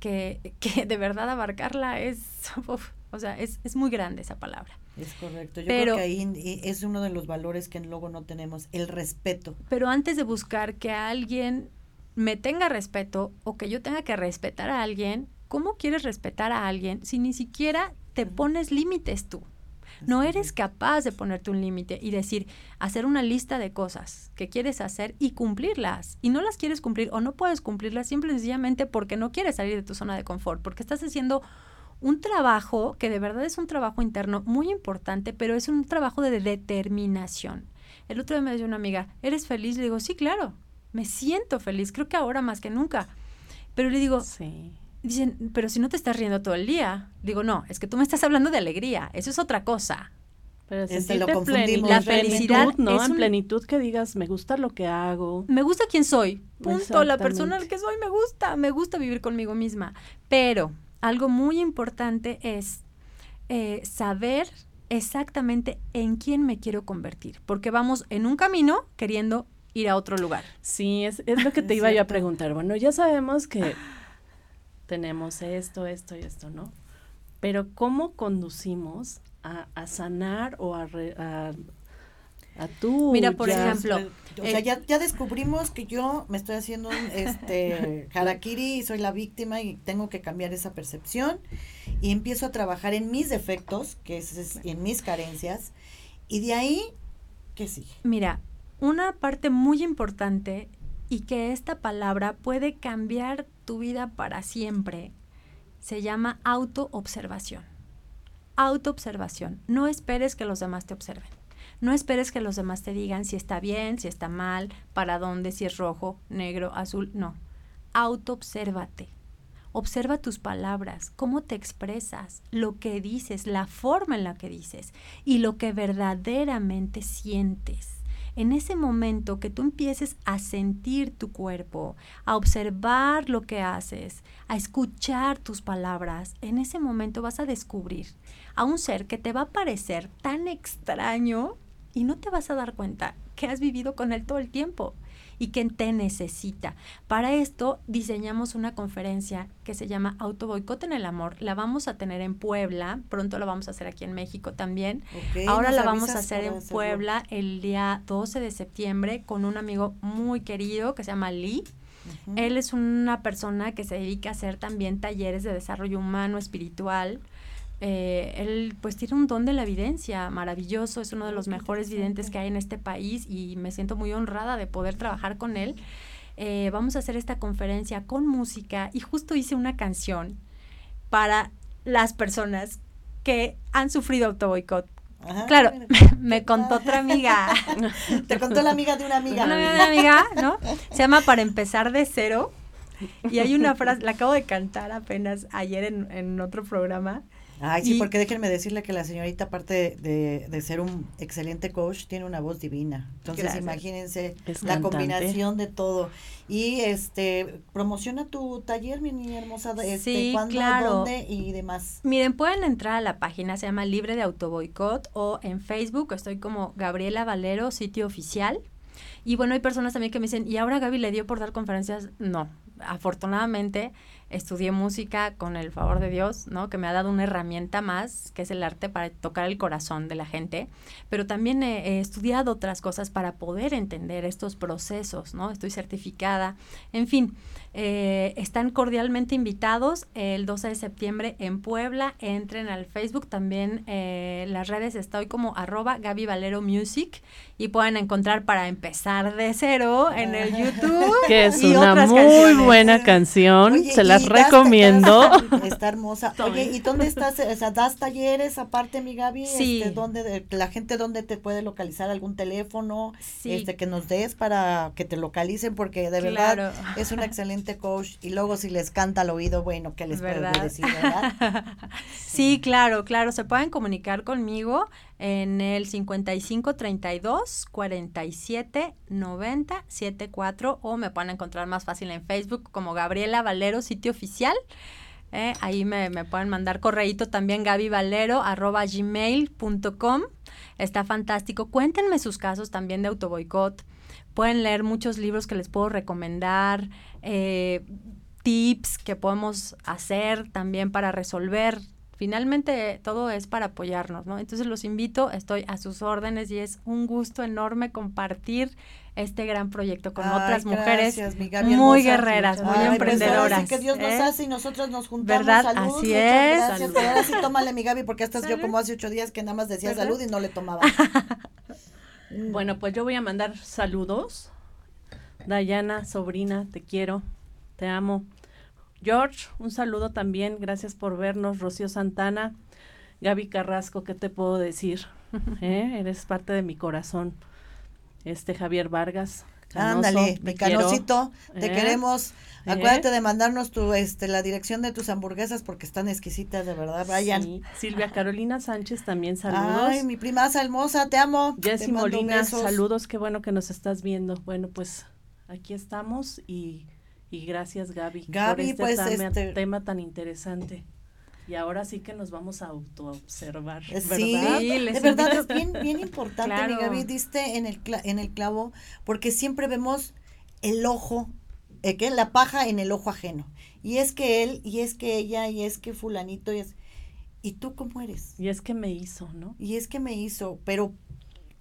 que, que de verdad abarcarla es, o sea, es, es, muy grande esa palabra. Es correcto. Yo creo que ahí es uno de los valores que luego no tenemos, el respeto. Pero antes de buscar que alguien me tenga respeto o que yo tenga que respetar a alguien, ¿cómo quieres respetar a alguien si ni siquiera te pones límites tú? No eres capaz de ponerte un límite y decir, hacer una lista de cosas que quieres hacer y cumplirlas. Y no las quieres cumplir o no puedes cumplirlas simple y sencillamente porque no quieres salir de tu zona de confort, porque estás haciendo un trabajo que de verdad es un trabajo interno muy importante, pero es un trabajo de determinación. El otro día me decía una amiga, ¿eres feliz? Le digo, sí, claro, me siento feliz, creo que ahora más que nunca. Pero le digo, sí. Dicen, pero si no te estás riendo todo el día. Digo, no, es que tú me estás hablando de alegría. Eso es otra cosa. Pero si lo confundimos. La felicidad, ¿no? en plenitud que digas, me gusta lo que hago. Me gusta quién soy. Punto. La persona que soy me gusta. Me gusta vivir conmigo misma. Pero algo muy importante es eh, saber exactamente en quién me quiero convertir. Porque vamos en un camino queriendo ir a otro lugar. Sí, es, es lo que te iba yo a preguntar. Bueno, ya sabemos que tenemos esto, esto y esto, ¿no? Pero ¿cómo conducimos a, sanar o a, a, a tú? Mira, por ejemplo, o sea, ya, ya descubrimos que yo me estoy haciendo un este harakiri y soy la víctima y tengo que cambiar esa percepción y empiezo a trabajar en mis defectos, que es, en mis carencias y de ahí ¿qué sigue? Mira, una parte muy importante y que esta palabra puede cambiar tu vida para siempre se llama autoobservación. Autoobservación. No esperes que los demás te observen. No esperes que los demás te digan si está bien, si está mal, para dónde, si es rojo, negro, azul. No. Autoobsérvate. Observa tus palabras, cómo te expresas, lo que dices, la forma en la que dices y lo que verdaderamente sientes en ese momento que tú empieces a sentir tu cuerpo, a observar lo que haces, a escuchar tus palabras, en ese momento vas a descubrir a un ser que te va a parecer tan extraño y no te vas a dar cuenta que has vivido con él todo el tiempo y que te necesita. Para esto diseñamos una conferencia que se llama Auto Boicot en el Amor. La vamos a tener en Puebla, pronto la vamos a hacer aquí en México también. Ahora la vamos a hacer en Puebla el día 12 de septiembre con un amigo muy querido que se llama Lee. Él es una persona que se dedica a hacer también talleres de desarrollo humano, espiritual. Eh, él pues tiene un don de la evidencia maravilloso, es uno de los mejores videntes que hay en este país y me siento muy honrada de poder trabajar con él. Eh, vamos a hacer esta conferencia con música y justo hice una canción para las personas que han sufrido autoboicot. claro, me contó otra amiga. Te contó la amiga de una amiga. Una, amiga, ¿no? Se llama Para empezar de cero. Y hay una frase, la acabo de cantar apenas ayer en, en otro programa, Ay, sí, porque déjenme decirle que la señorita, aparte de, de, ser un excelente coach, tiene una voz divina. Entonces, imagínense la combinación de todo. Y este, promociona tu taller, mi niña hermosa. Este, sí, ¿Cuándo, claro. dónde y demás? Miren, pueden entrar a la página, se llama Libre de Autoboicot, o en Facebook, estoy como Gabriela Valero, sitio oficial. Y bueno, hay personas también que me dicen, ¿y ahora Gaby le dio por dar conferencias? No, afortunadamente estudié música con el favor de Dios, ¿no? Que me ha dado una herramienta más, que es el arte para tocar el corazón de la gente, pero también he, estudiado otras cosas para poder entender estos procesos, ¿no? Estoy certificada, en fin, eh, están cordialmente invitados el 12 de septiembre en Puebla, entren al Facebook, también eh, las redes estoy como arroba Gaby Valero Music y pueden encontrar para empezar de cero en el YouTube. Que es una muy buena canción, se la recomiendo. Está, hermosa. Oye, ¿y dónde estás? O sea, ¿das talleres aparte, mi Gaby? Sí. Este, ¿dónde, la gente dónde te puede localizar? ¿Algún teléfono? Sí. Este, que nos des para que te localicen, porque de verdad es un excelente coach. Y luego si les canta al oído, bueno, ¿qué les puedo decir, verdad? sí, claro, claro. Se pueden comunicar conmigo en el 55 32 47 90 74 o me pueden encontrar más fácil en Facebook como Gabriela Valero, sitio oficial. Eh, ahí me, me, pueden mandar correíto también gabyvalero arroba gmail.com. Está fantástico. Cuéntenme sus casos también de autoboicot. Pueden leer muchos libros que les puedo recomendar, eh, tips que podemos hacer también para resolver finalmente todo es para apoyarnos, ¿no? Entonces los invito, estoy a sus órdenes y es un gusto enorme compartir este gran proyecto con otras mujeres muy guerreras, muy pues emprendedoras. que Dios nos ¿eh? hace y nosotros nos juntamos. ¿Verdad? Así es. Gracias. Ahora sí, tómale, mi Gaby, porque estás yo como hace ocho días que nada más decía salud y no le tomaba. bueno, pues yo voy a mandar saludos. Dayana, sobrina, te quiero, te amo. George, un saludo también, gracias por vernos. Rocío Santana, Gaby Carrasco, ¿qué te puedo decir? ¿Eh? Eres parte de mi corazón. Este Javier Vargas. Ándale, mi canosito, te ¿Eh? queremos. ¿Eh? Acuérdate de mandarnos tu, este, la dirección de tus hamburguesas porque están exquisitas, de verdad, vayan. Silvia Carolina Sánchez también saludos. Ay, mi prima hermosa, te amo. Jessy Molina, saludos, qué bueno que nos estás viendo. Bueno, pues aquí estamos y y gracias Gaby, Gaby, por este, pues, este tema tan interesante. Y ahora sí que nos vamos a autoobservar. Eh, sí, de verdad es bien, bien importante, mi Gaby, diste en el, en el clavo, porque siempre vemos el ojo, eh, que la paja en el ojo ajeno. Y es que él, y es que ella, y es que fulanito, y es... ¿Y tú cómo eres? Y es que me hizo, ¿no? Y es que me hizo, pero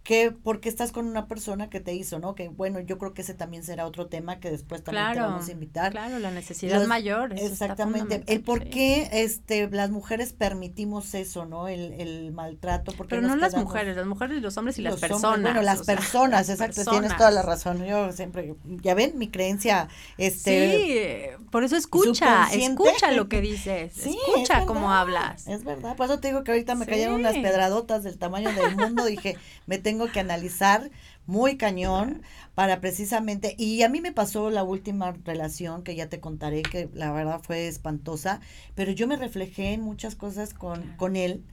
que porque estás con una persona que te hizo, ¿no? Que bueno, yo creo que ese también será otro tema que después también te vamos a invitar. Claro, la necesidad mayor. Exactamente. El por qué este, las mujeres permitimos eso, ¿no? El, el maltrato. Porque Pero no las mujeres, las mujeres y los hombres y las personas. bueno, las personas, exacto, tienes toda la razón. Yo siempre, ya ven, mi creencia, este. Sí, por eso escucha, escucha lo que dices, sí, escucha cómo hablas. Es verdad, por eso te digo que ahorita me cayeron unas pedradotas del tamaño del mundo, dije, me tengo tengo que analizar muy cañón para precisamente, y a mí me pasó la última relación que ya te contaré, que la verdad fue espantosa, pero yo me reflejé en muchas cosas con, con él.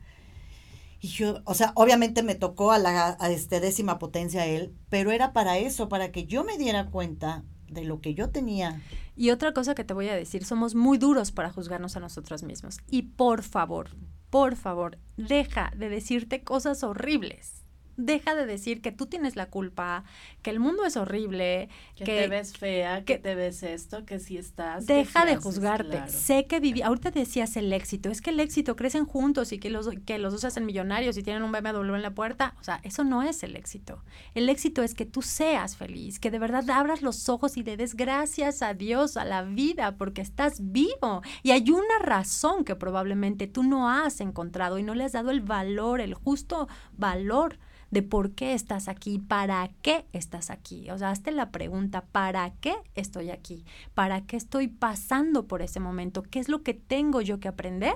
Y yo, o sea, obviamente me tocó a la a este décima potencia él, pero era para eso, para que yo me diera cuenta de lo que yo tenía. Y otra cosa que te voy a decir, somos muy duros para juzgarnos a nosotros mismos. Y por favor, por favor, deja de decirte cosas horribles deja de decir que tú tienes la culpa, que el mundo es horrible, que, te ves fea, que, te ves esto, que si estás. Deja de juzgarte. Sé que viví, ahorita decías el éxito, es que el éxito crecen juntos y que los, que los dos hacen millonarios y tienen un BMW en la puerta. O sea, eso no es el éxito. El éxito es que tú seas feliz, que de verdad abras los ojos y le des gracias a Dios, a la vida, porque estás vivo. Y hay una razón que probablemente tú no has encontrado y no le has dado el valor, el justo valor de por qué estás aquí, para qué estás aquí. O sea, hazte la pregunta, ¿para qué estoy aquí? ¿Para qué estoy pasando por ese momento? ¿Qué es lo que tengo yo que aprender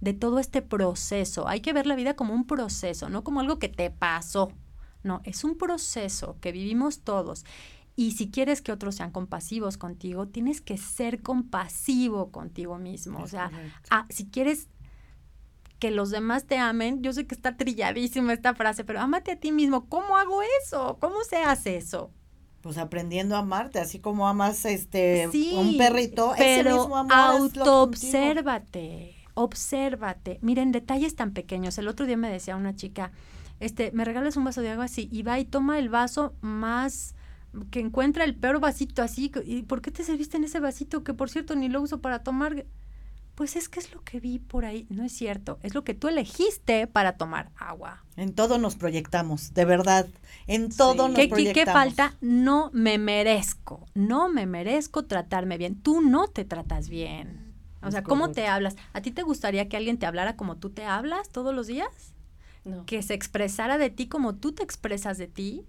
de todo este proceso? Hay que ver la vida como un proceso, no como algo que te pasó. No, es un proceso que vivimos todos. Y si quieres que otros sean compasivos contigo, tienes que ser compasivo contigo mismo. o sea, ah, si quieres que los demás te amen. Yo sé que está trilladísima esta frase, pero ámate a ti mismo. ¿Cómo hago eso? ¿Cómo se hace eso? Pues aprendiendo a amarte, así como amas este un perrito, pero ese mismo autoobsérvate, obsérvate. Miren, detalles tan pequeños. El otro día me decía una chica, este, me regalas un vaso de agua así, y va y toma el vaso más que encuentra el peor vasito así, ¿y por qué te serviste en ese vasito que por cierto ni lo uso para tomar? Pues es que es lo que vi por ahí. No es cierto. Es lo que tú elegiste para tomar agua. En todo nos proyectamos, de verdad. En todo nos proyectamos. ¿Qué falta? No me merezco. No me merezco tratarme bien. Tú no te tratas bien. O sea, ¿cómo te hablas? ¿A ti te gustaría que alguien te hablara como tú te hablas todos los días? No. Que se expresara de ti como tú te expresas de ti.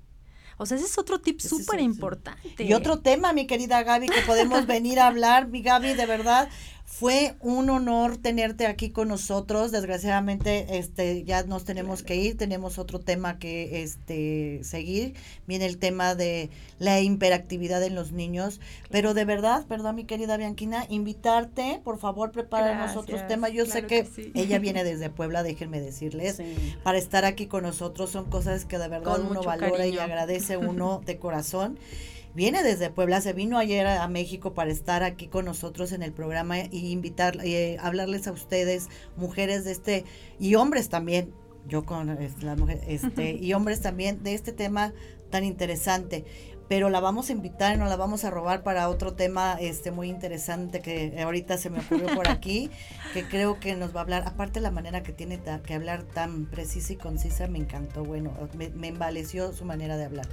O sea, ese es otro tip súper importante. Y otro tema, mi querida Gaby, que podemos venir a hablar, mi Gaby, de verdad, fue un honor tenerte aquí con nosotros. Desgraciadamente, este, ya nos tenemos que ir. Tenemos otro tema que este, seguir. Viene el tema de la hiperactividad en los niños. Pero de verdad, perdón, mi querida Bianquina, invitarte, por favor, prepáranos otros temas. Yo sé que, ella viene desde Puebla, déjenme decirles, para estar aquí con nosotros. Son cosas que de verdad uno valora y agradece uno de corazón viene desde Puebla, se vino ayer a, México para estar aquí con nosotros en el programa y invitar, eh, hablarles a ustedes, mujeres de este, y hombres también, yo con las mujeres, este, y hombres también, de este tema tan interesante. Pero la vamos a invitar y nos la vamos a robar para otro tema este muy interesante que ahorita se me ocurrió por aquí, que creo que nos va a hablar, aparte la manera que tiene que hablar tan precisa y concisa, me encantó, bueno, me, me embaleció su manera de hablar.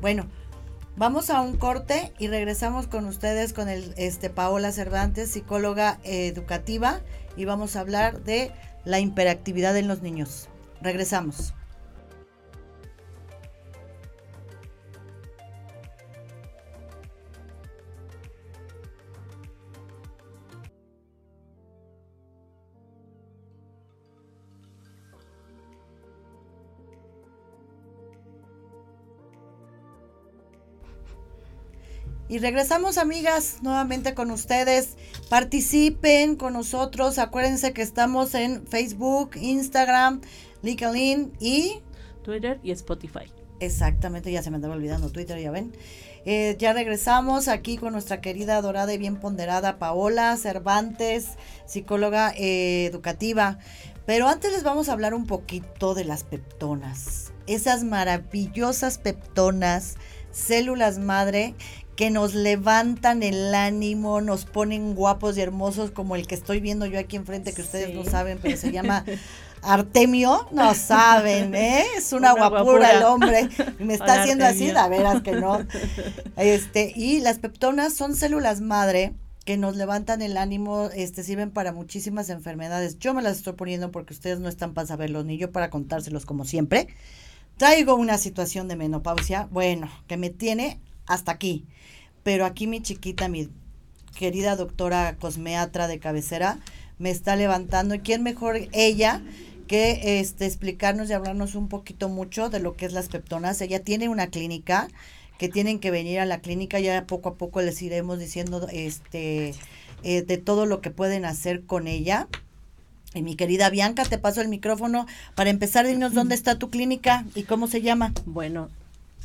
Bueno, Vamos a un corte y regresamos con ustedes con el este Paola Cervantes, psicóloga educativa, y vamos a hablar de la hiperactividad en los niños. Regresamos. Y regresamos, amigas, nuevamente con ustedes. Participen con nosotros. Acuérdense que estamos en Facebook, Instagram, LinkedIn y Twitter y Spotify. Exactamente, ya se me andaba olvidando Twitter, ya ven. Eh, ya regresamos aquí con nuestra querida dorada y bien ponderada Paola Cervantes, psicóloga eh, educativa. Pero antes les vamos a hablar un poquito de las peptonas. Esas maravillosas peptonas, células madre que nos levantan el ánimo, nos ponen guapos y hermosos como el que estoy viendo yo aquí enfrente, que ustedes no saben, pero se llama Artemio, no saben, ¿eh? Es una, guapura, el hombre. Me está haciendo así, la veras que no. Este, y las peptonas son células madre que nos levantan el ánimo, este, sirven para muchísimas enfermedades. Yo me las estoy poniendo porque ustedes no están para saberlos, ni yo para contárselos como siempre. Traigo una situación de menopausia, bueno, que me tiene hasta aquí. Pero aquí mi chiquita, mi querida doctora cosmeatra de cabecera, me está levantando. ¿Y quién mejor ella que este, explicarnos y hablarnos un poquito mucho de lo que es las peptonas? Ella tiene una clínica que tienen que venir a la clínica, ya poco a poco les iremos diciendo este eh, de todo lo que pueden hacer con ella. Y mi querida Bianca, te paso el micrófono para empezar. Dinos dónde está tu clínica y cómo se llama. Bueno,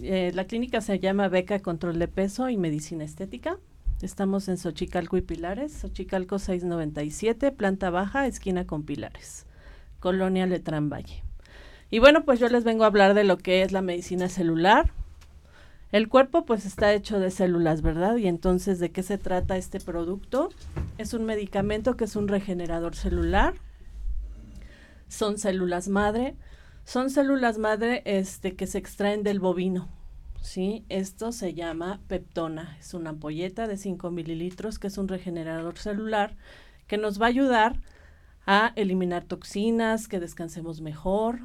eh, la clínica se llama Beca Control de Peso y Medicina Estética. Estamos en Xochicalco y Pilares, Xochicalco 697, planta baja, esquina con Pilares, Colonia Letrán Valle. Y bueno, pues yo les vengo a hablar de lo que es la medicina celular. El cuerpo pues está hecho de células, ¿verdad? Y entonces, ¿de qué se trata este producto? Es un medicamento que es un regenerador celular. Son células madre son células madre este, que se extraen del bovino. ¿sí? Esto se llama peptona. Es una ampolleta de 5 mililitros que es un regenerador celular que nos va a ayudar a eliminar toxinas, que descansemos mejor,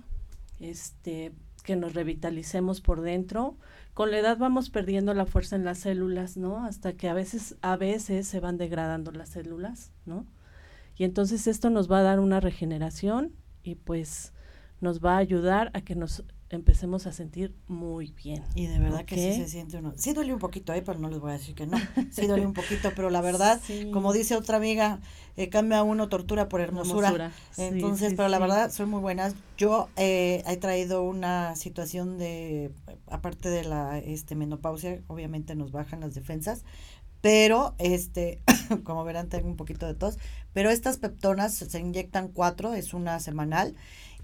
este, que nos revitalicemos por dentro. Con la edad vamos perdiendo la fuerza en las células, ¿no? Hasta que a veces, a veces se van degradando las células, ¿no? Y entonces esto nos va a dar una regeneración y pues nos va a ayudar a que nos empecemos a sentir muy bien. Y de verdad que sí se siente uno. Sí duele un poquito ahí, pero no les voy a decir que no. Sí duele un poquito, pero la verdad, como dice otra amiga, eh, cambia uno tortura por hermosura. Entonces, pero la verdad, son muy buenas. Yo eh, he traído una situación de, aparte de la este menopausia, obviamente nos bajan las defensas, pero este, como verán, tengo un poquito de tos, pero estas peptonas se inyectan cuatro, es una semanal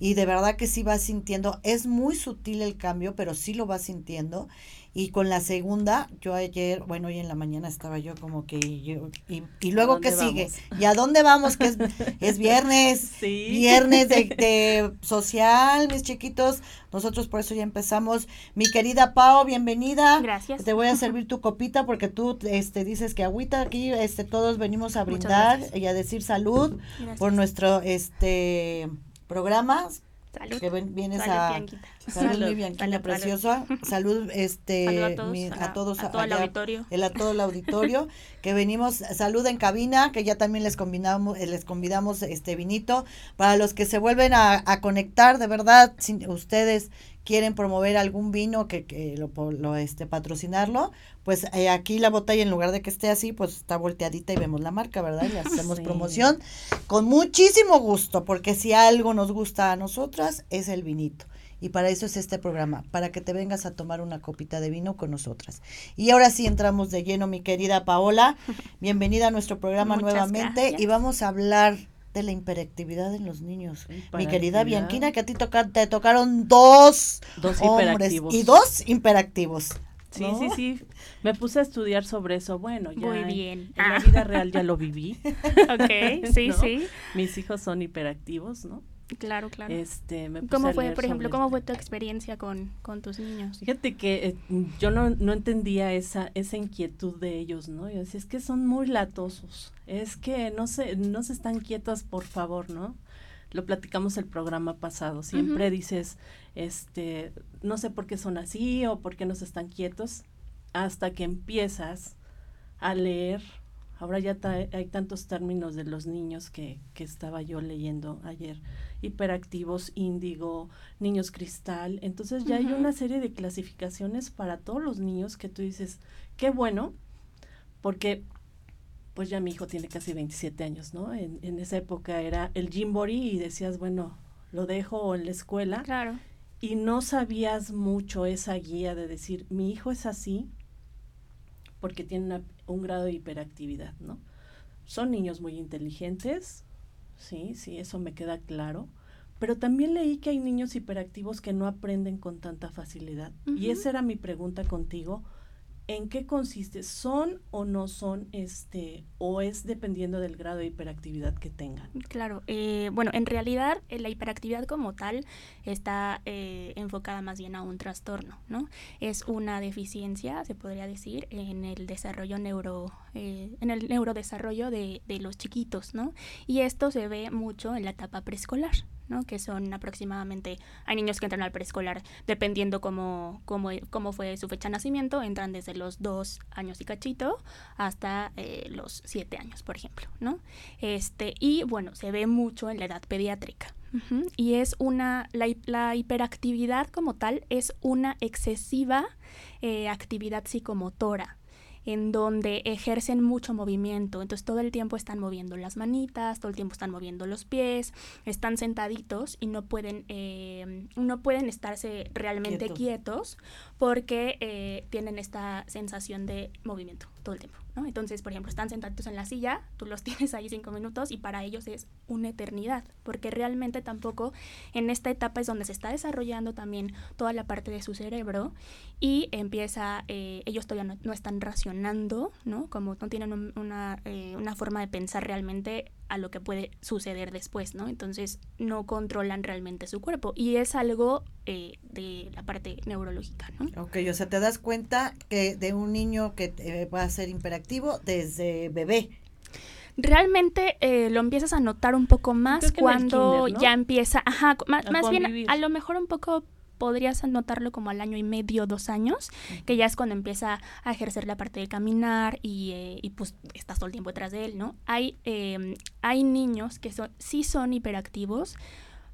y de verdad que sí va sintiendo, es muy sutil el cambio, pero sí lo va sintiendo. Y con la segunda, yo ayer, bueno, hoy en la mañana estaba yo como que, yo, y, y luego qué sigue, ¿y a dónde vamos? Que es, es viernes, viernes de, de, social, mis chiquitos, nosotros por eso ya empezamos. Mi querida Pao, bienvenida. Gracias. Te voy a servir tu copita porque tú este, dices que agüita aquí, este, todos venimos a brindar y a decir salud por nuestro, este programas Salud. Que vienes a salud, mi Bianquina preciosa. Salud, este a todos, a, todo el auditorio. El, a todo el auditorio que venimos salud en cabina, que ya también les combinamos les convidamos este vinito para los que se vuelven a, a conectar, de verdad, sin ustedes quieren promover algún vino que, que lo, lo, este patrocinarlo, pues eh, aquí la botella en lugar de que esté así, pues está volteadita y vemos la marca, ¿verdad? Y hacemos promoción con muchísimo gusto, porque si algo nos gusta a nosotras es el vinito. Y para eso es este programa, para que te vengas a tomar una copita de vino con nosotras. Y ahora sí entramos de lleno, mi querida Paola. Bienvenida a nuestro programa nuevamente y vamos a hablar de la hiperactividad en los niños. Mi querida Bianquina, que a ti toca, te tocaron dos, dos hombres y dos hiperactivos. Sí, sí, sí. Me puse a estudiar sobre eso. Bueno, ya Muy bien. en, la vida real ya lo viví. ok, sí, sí. Mis hijos son hiperactivos, ¿no? Claro, claro. Este, me ¿Cómo fue, por ejemplo, cómo fue tu experiencia con, con tus niños? Fíjate que eh, yo no, no entendía esa, esa inquietud de ellos, ¿no? Yo decía, es que son muy latosos, es que no se, no se están quietos, por favor, ¿no? Lo platicamos el programa pasado, siempre dices, este, no sé por qué son así o por qué no se están quietos, hasta que empiezas a leer Ahora ya hay tantos términos de los niños que, que estaba yo leyendo ayer hiperactivos índigo, niños cristal. Entonces ya hay una serie de clasificaciones para todos los niños que tú dices, qué bueno, porque pues ya mi hijo tiene casi 27 años, ¿no? En, esa época era el Jimbori y decías, bueno, lo dejo en la escuela. Claro. y no sabías mucho esa guía de decir, mi hijo es así porque tiene un grado de hiperactividad, ¿no? Son niños muy inteligentes, sí, sí, eso me queda claro, pero también leí que hay niños hiperactivos que no aprenden con tanta facilidad. Y esa era mi pregunta contigo en qué consiste, son o no son, este, o es dependiendo del grado de hiperactividad que tengan. Claro, eh, bueno, en realidad eh, la hiperactividad como tal está eh, enfocada más bien a un trastorno, ¿no? Es una deficiencia, se podría decir, en el desarrollo neuro, en el neurodesarrollo de, de los chiquitos, ¿no? Y esto se ve mucho en la etapa preescolar, ¿no? que son aproximadamente, hay niños que entran al preescolar dependiendo cómo, cómo, cómo, fue su fecha de nacimiento, entran desde los dos años y cachito hasta eh, los siete años, por ejemplo, ¿no? Este, y bueno, se ve mucho en la edad pediátrica. Y es una, la, la, hiperactividad como tal es una excesiva eh, actividad psicomotora en donde ejercen mucho movimiento. Entonces todo el tiempo están moviendo las manitas, todo el tiempo están moviendo los pies, están sentaditos y no pueden, eh, no pueden estarse realmente quietos porque eh, tienen esta sensación de movimiento todo el tiempo. Entonces, por ejemplo, están sentados en la silla, tú los tienes ahí cinco minutos y para ellos es una eternidad, porque realmente tampoco en esta etapa es donde se está desarrollando también toda la parte de su cerebro y empieza, eh, ellos todavía no, están racionando, ¿no? Como no tienen una, eh, una forma de pensar realmente a lo que puede suceder después, ¿no? Entonces no controlan realmente su cuerpo y es algo eh, de la parte neurológica, ¿no? Ok, o sea, te das cuenta que de un niño que eh, va a ser hiperactivo desde bebé. Realmente eh, lo empiezas a notar un poco más cuando ya empieza, ajá, más, más bien a lo mejor un poco podrías anotarlo como al año y medio, dos años, que ya es cuando empieza a ejercer la parte de caminar y, eh, y pues estás todo el tiempo detrás de él, ¿no? Hay, eh, hay niños que son, sí son hiperactivos,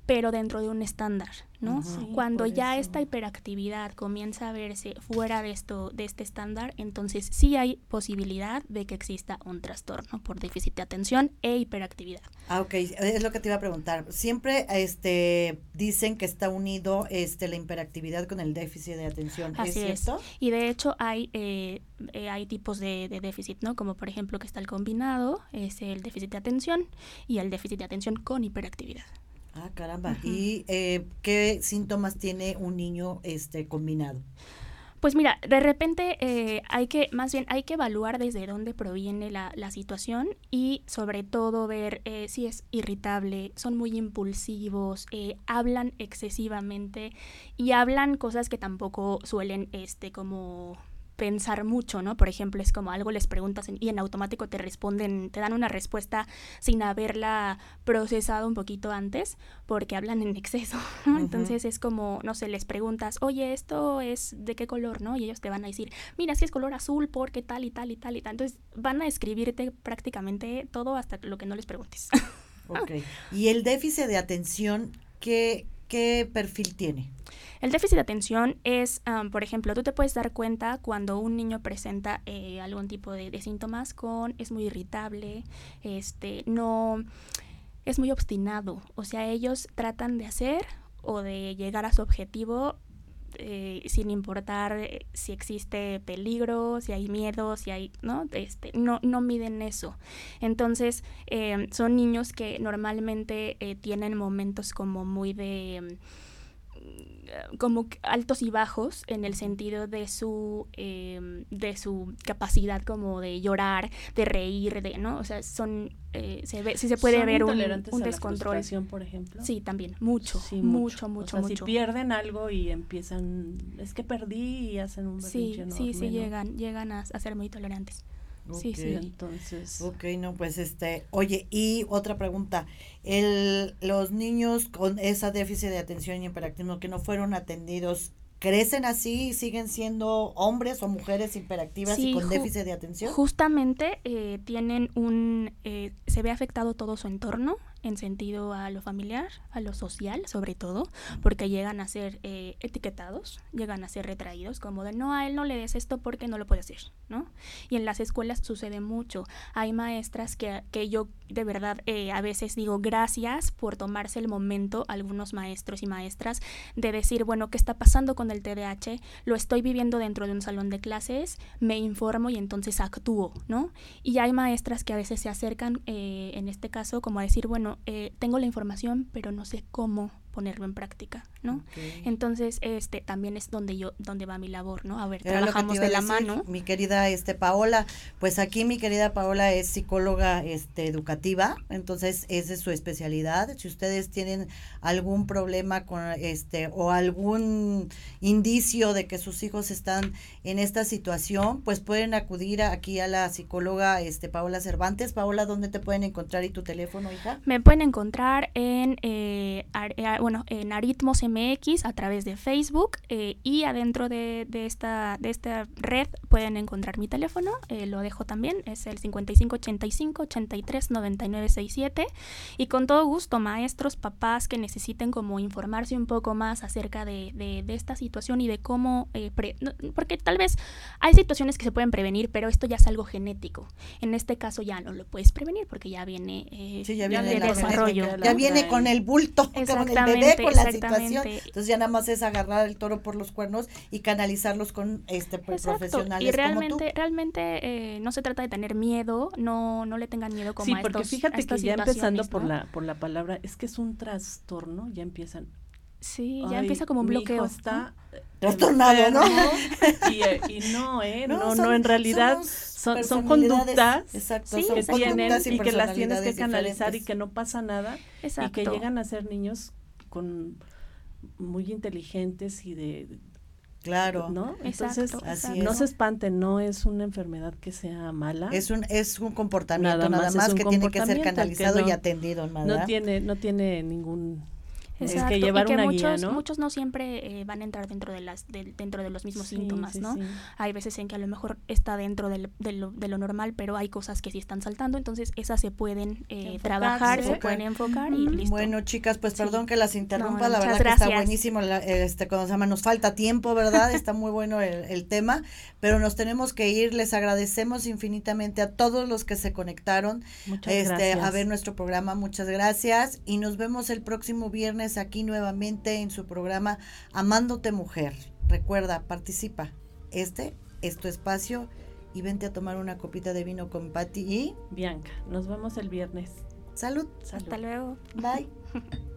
pero dentro de un estándar, ¿no? Cuando ya esta hiperactividad comienza a verse fuera de esto, de este estándar, entonces sí hay posibilidad de que exista un trastorno por déficit de atención e hiperactividad. Ah, ok, es lo que te iba a preguntar. Siempre este dicen que está unido este la hiperactividad con el déficit de atención. Así ¿Es cierto? Y de hecho hay eh, eh, hay tipos de, de, déficit, ¿no? Como por ejemplo que está el combinado, es el déficit de atención y el déficit de atención con hiperactividad. Ah, caramba. ¿Y eh, qué síntomas tiene un niño este combinado? Pues mira, de repente eh, hay que, más bien hay que evaluar desde dónde proviene la, la situación y sobre todo ver eh, si es irritable, son muy impulsivos, hablan excesivamente y hablan cosas que tampoco suelen, este, como pensar mucho, ¿no? Por ejemplo, es como algo les preguntas y en automático te responden, te dan una respuesta sin haberla procesado un poquito antes, porque hablan en exceso, ¿no? Entonces es como, no sé, les preguntas, oye, esto es de qué color, ¿no? Y ellos te van a decir, mira, si es color azul, porque tal y tal y tal y tal. Entonces van a escribirte prácticamente todo hasta lo que no les preguntes. ok. ¿Y el déficit de atención, qué, qué perfil tiene? El déficit de atención es, por ejemplo, tú te puedes dar cuenta cuando un niño presenta eh, algún tipo de, síntomas con, es muy irritable, este, no, es muy obstinado. O sea, ellos tratan de hacer o de llegar a su objetivo eh, sin importar eh, si existe peligro, si hay miedo, si hay, ¿no? Este, no, no miden eso. Entonces, son niños que normalmente tienen momentos como muy de como altos y bajos en el sentido de su em, de su capacidad como de llorar de reír de no o sea son eh, se ve sí se puede ver un, un descontrol. por ejemplo sí también mucho mucho mucho. Mucho, si pierden algo y empiezan es que perdí y hacen un sí sí sí llegan llegan a, a ser muy tolerantes Sí, sí. Entonces. Ok, no, pues este, oye, y otra pregunta, el, los niños con esa déficit de atención y hiperactivismo que no fueron atendidos, ¿crecen así y siguen siendo hombres o mujeres hiperactivas y con déficit de atención? Justamente eh, tienen un, eh, se ve afectado todo su entorno, en sentido a lo familiar, a lo social, sobre todo, porque llegan a ser eh, etiquetados, llegan a ser retraídos, como de no, a él no le des esto porque no lo puede hacer, ¿no? Y en las escuelas sucede mucho. Hay maestras que, que yo de verdad eh, a veces digo gracias por tomarse el momento, algunos maestros y maestras, de decir, bueno, ¿qué está pasando con el TDAH? Lo estoy viviendo dentro de un salón de clases, me informo y entonces actúo, ¿no? Y hay maestras que a veces se acercan, eh, en este caso, como a decir, bueno, eh, tengo la información, pero no sé cómo ponerlo en práctica, ¿no? Entonces, este también es donde yo donde va mi labor, ¿no? A ver, trabajamos de la mano. Mi querida este Paola, pues aquí mi querida Paola es psicóloga este educativa, entonces esa es su especialidad. Si ustedes tienen algún problema con este o algún indicio de que sus hijos están en esta situación, pues pueden acudir aquí a la psicóloga este Paola Cervantes. Paola, ¿dónde te pueden encontrar y tu teléfono, hija? Me pueden encontrar en eh, bueno, en Aritmos MX a través de Facebook eh, y adentro de, esta, de esta red pueden encontrar mi teléfono, eh, lo dejo también, es el 5585 83 99 67 y con todo gusto maestros, papás que necesiten como informarse un poco más acerca de, de, esta situación y de cómo, eh, porque tal vez hay situaciones que se pueden prevenir, pero esto ya es algo genético. En este caso ya no lo puedes prevenir porque ya viene, ya viene de desarrollo. Ya viene con el bulto, con con la situación. Entonces ya nada más es agarrar el toro por los cuernos y canalizarlos con este pues, profesionales. Y realmente, realmente eh, no se trata de tener miedo, no, no le tengan miedo como sí, porque fíjate que ya empezando por la, por la palabra, es que es un trastorno, ya empiezan Sí, ya empieza como un bloqueo. está trastornado, ¿no? Y, eh, y, no, ¿eh? No, no, en realidad son, son conductas que tienen y que las tienes que canalizar y que no pasa nada y que llegan a ser niños con muy inteligentes y de Claro. ¿No? Entonces, no se espanten, no es una enfermedad que sea mala. Es un es un comportamiento nada más, que tiene que ser canalizado y atendido, No tiene no tiene ningún Exacto. que llevar y que muchos, ¿no? muchos no siempre eh, van a entrar dentro de las dentro de los mismos síntomas, ¿no? Hay veces en que a lo mejor está dentro de, lo, de, lo, normal, pero hay cosas que sí están saltando, entonces esas se pueden eh, trabajar, se pueden enfocar y listo. Bueno, chicas, pues perdón que las interrumpa, la verdad que está buenísimo, este, cuando se llama, nos falta tiempo, ¿verdad? está muy bueno el, el tema, pero nos tenemos que ir, les agradecemos infinitamente a todos los que se conectaron este, a ver nuestro programa, muchas gracias y nos vemos el próximo viernes aquí nuevamente en su programa Amándote Mujer. Recuerda, participa. Este es tu espacio y vente a tomar una copita de vino con Patti y Bianca. Nos vemos el viernes. Salud. Hasta luego. Bye.